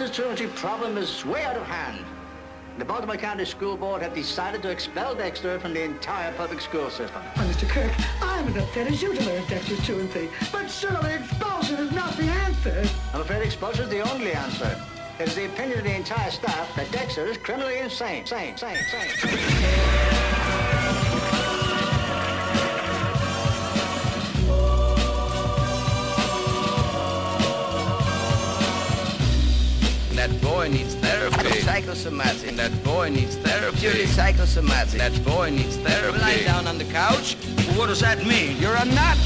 Dexter's truancy problem is way out of hand. The Baltimore County School Board have decided to expel Dexter from the entire public school system. Oh, Mr. Kirk, I'm as upset as you to learn Dexter's truancy. But surely expulsion is not the answer. I'm afraid expulsion is the only answer. It is the opinion of the entire staff that Dexter is criminally insane. Sane, sane, sane. Needs therapy. Psychosomatic. That boy needs therapy. Purely psychosomatic. That boy needs therapy. Lying down on the couch. What does that mean? You're a nut.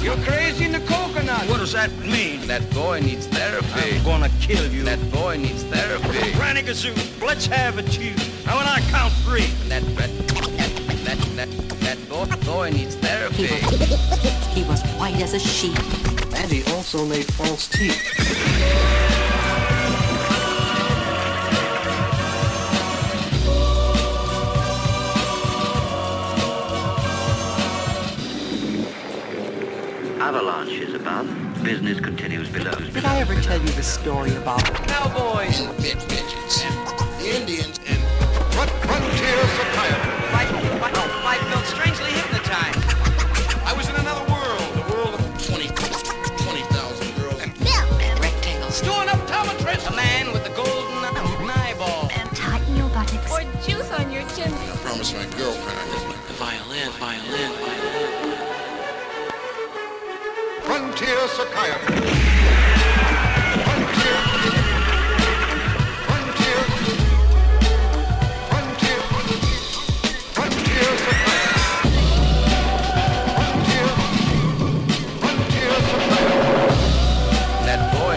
You're crazy in the coconut. What does that mean? That boy needs therapy. I'm gonna kill you. That boy needs therapy. Granny Gazoo, let's have it, you. Now when I count three. That that that that that boy, boy needs therapy. He was white as a sheet. And he also made false teeth. Avalanche is above. Business continues below. Did I ever tell you the story about Cowboys. and The Indians and frontier society. Mike, Mike, Mike felt strangely hypnotized. I was in another world, the world of 20, 20,000 girls. And rectangles? Doing up optometrist. A man with a golden eyeball. And tighten your buttocks. Or juice on your chin. I promised my girlfriend. The violin, violin, violin.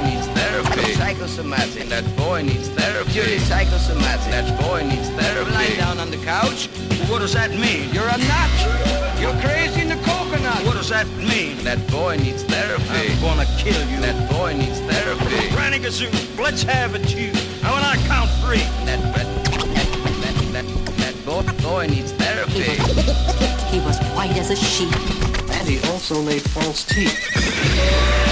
Needs therapy. Psychosomatic. That boy needs therapy. Purely psychosomatic. That boy needs therapy. Lying down on the couch. What does that mean? You're a nut. You're crazy in the coconut. What does that mean? That boy needs therapy. I'm gonna kill you. That boy needs therapy. Granny Gazoo, let's have it, you. Now when I count three. That that that that that boy boy needs therapy. He was white as a sheet. And he also made false teeth.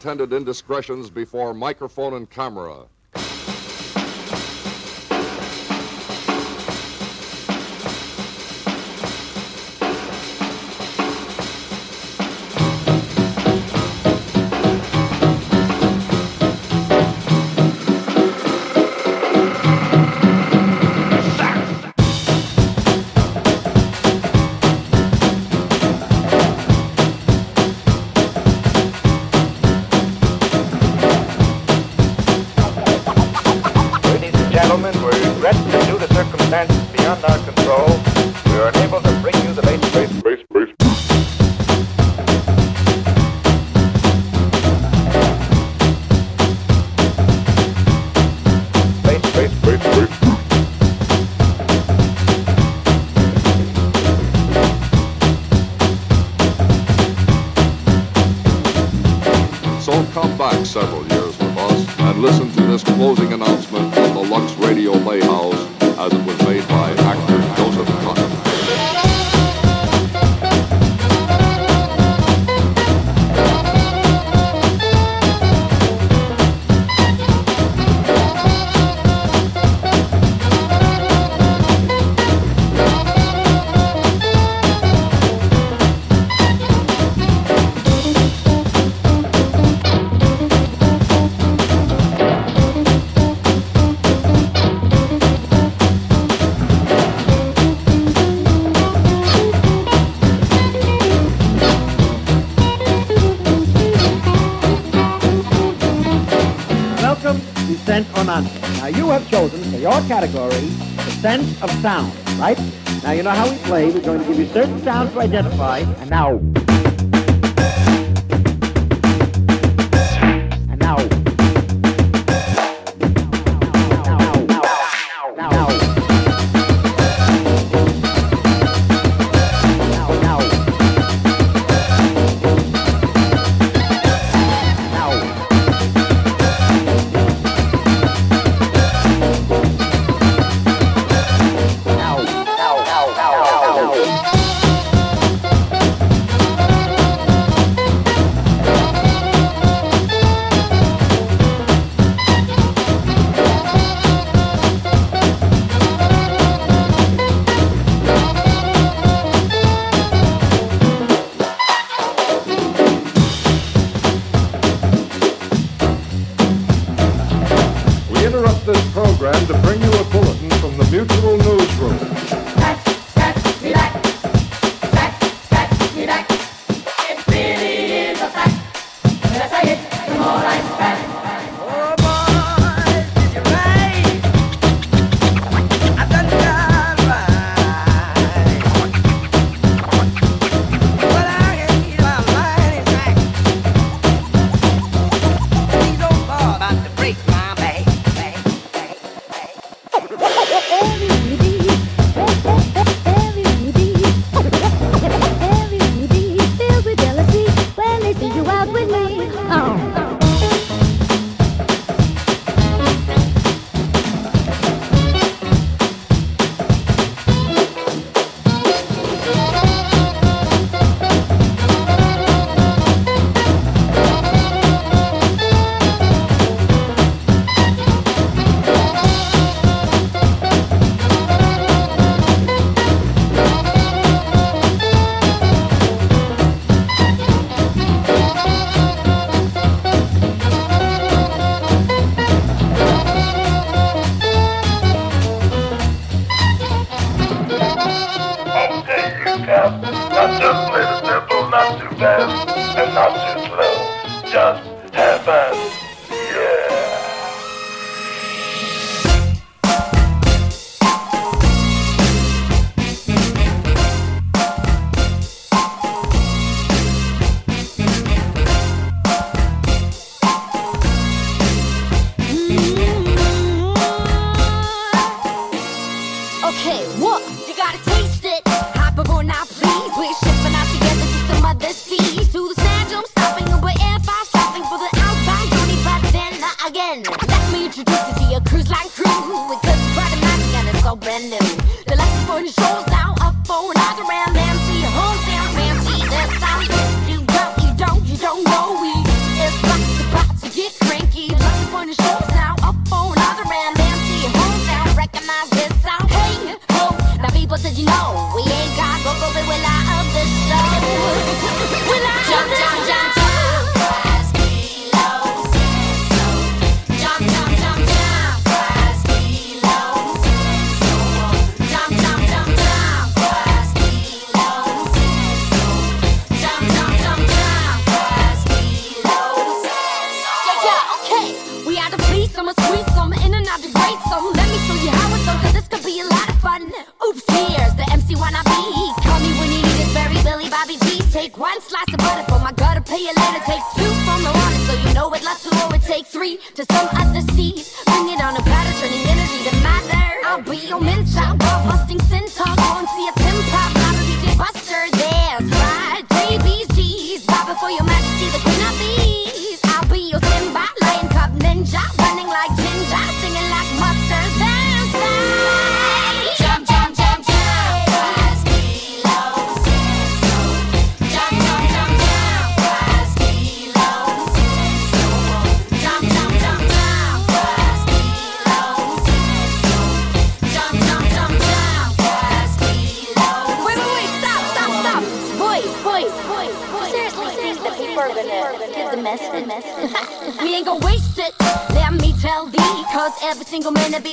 unintended indiscretions before microphone and camera. sense of sound, right? Now, you know how we play. We're going to give you certain sounds to identify, and now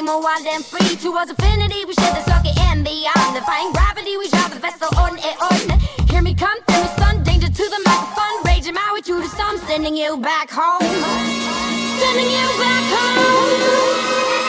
more wild and free. Towards infinity, we share the socket and beyond. Defying gravity, we drive the vessel on and on. Hear me come through the sun, danger to the microphone. Raging my way to the sun, sending you back home. Sending you back home.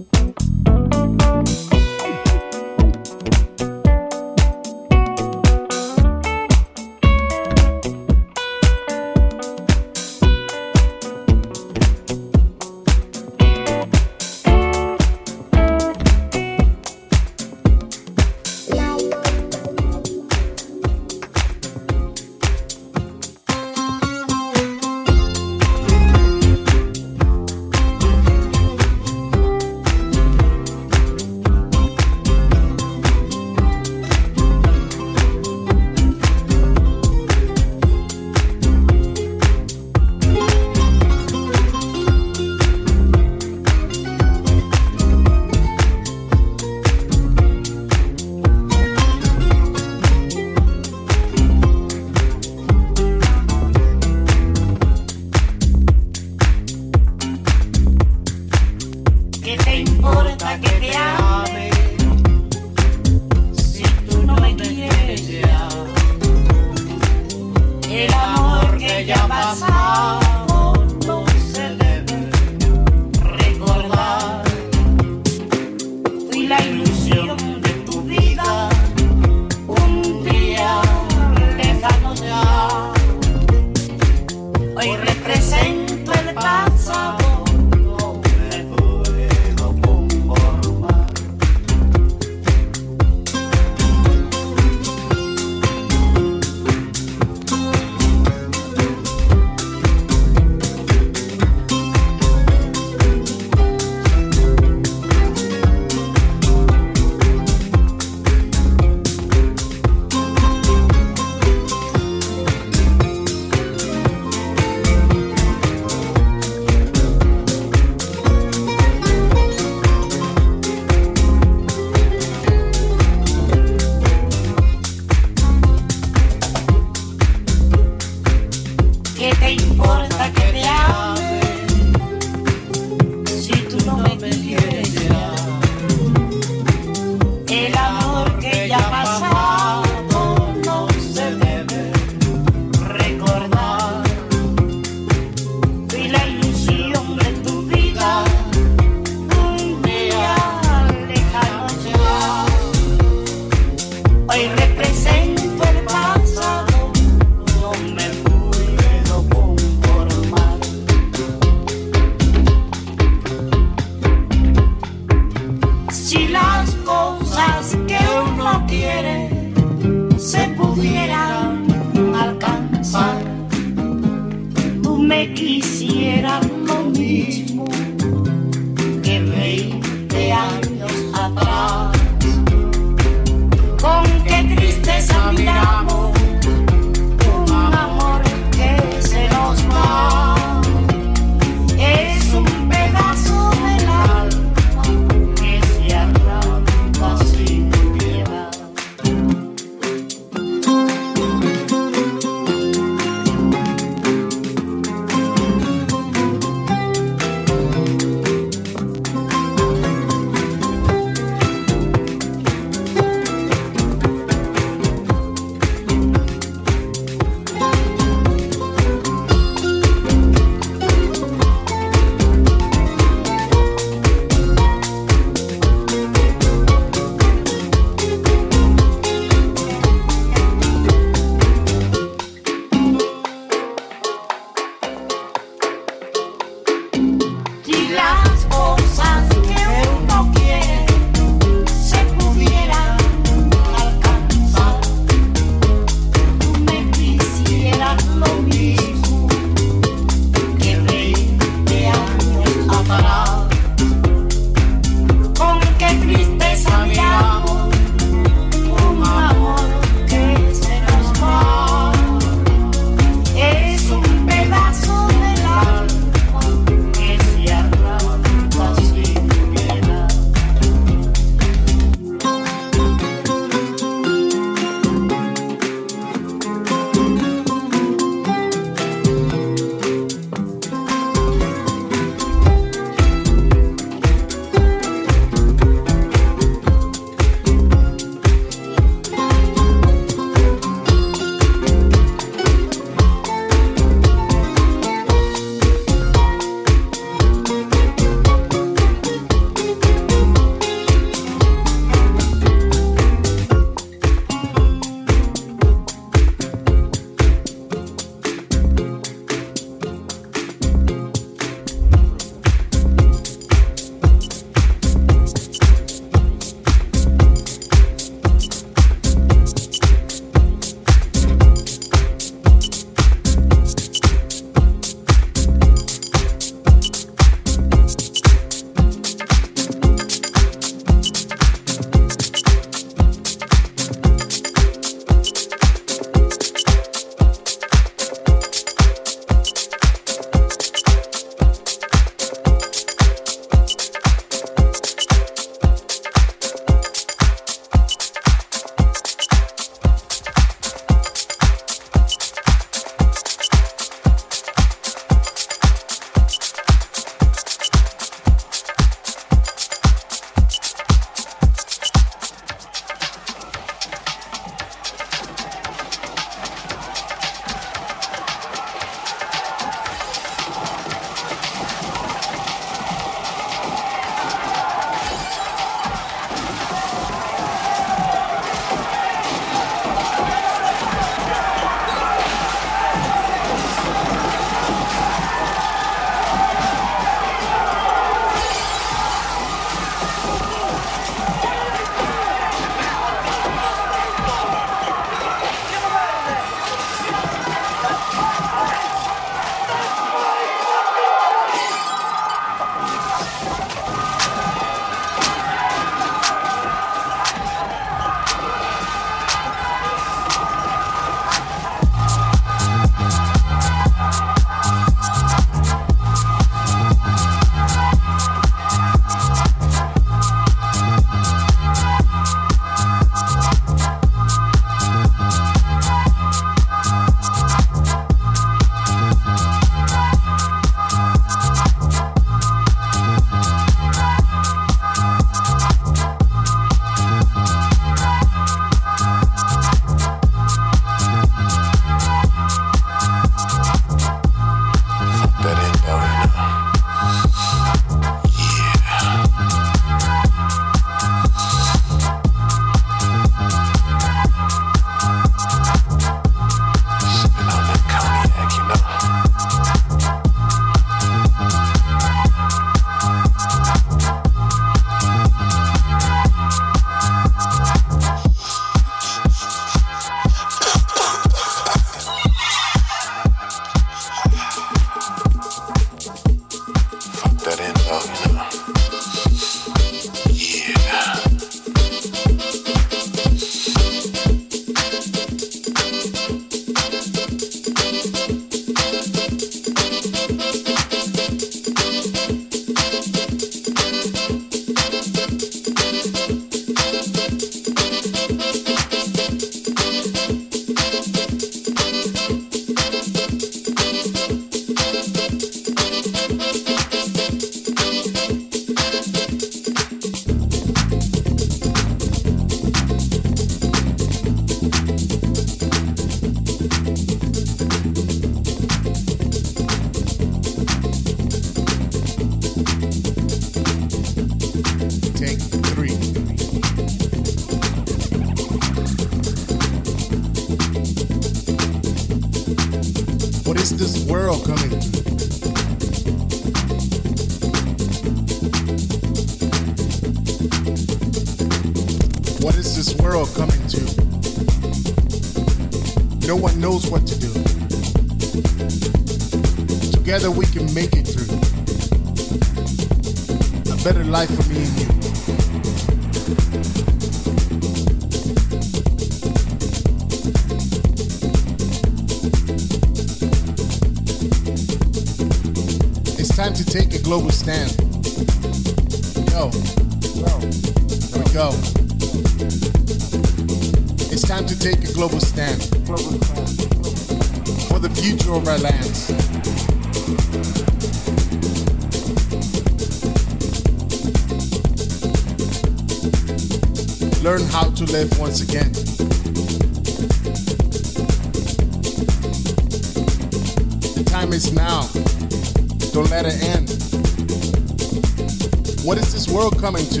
World coming to?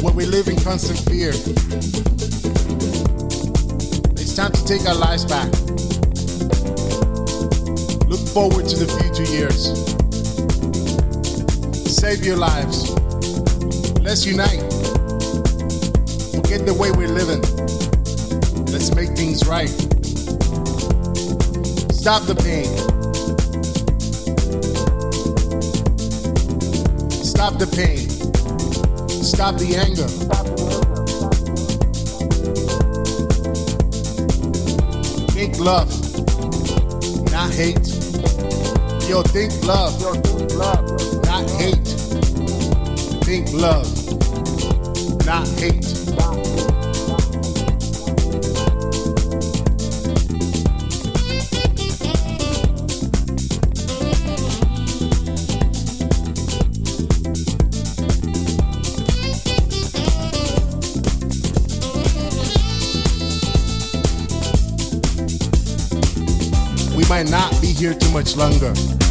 Where we live in constant fear. It's time to take our lives back. Look forward to the future years. Save your lives. Let's unite. Forget the way we're living. Let's make things right. Stop the pain. Stop the pain. Stop the anger. Think love, not hate. Yo, think love, not hate. Think love, not hate. Here too much longer.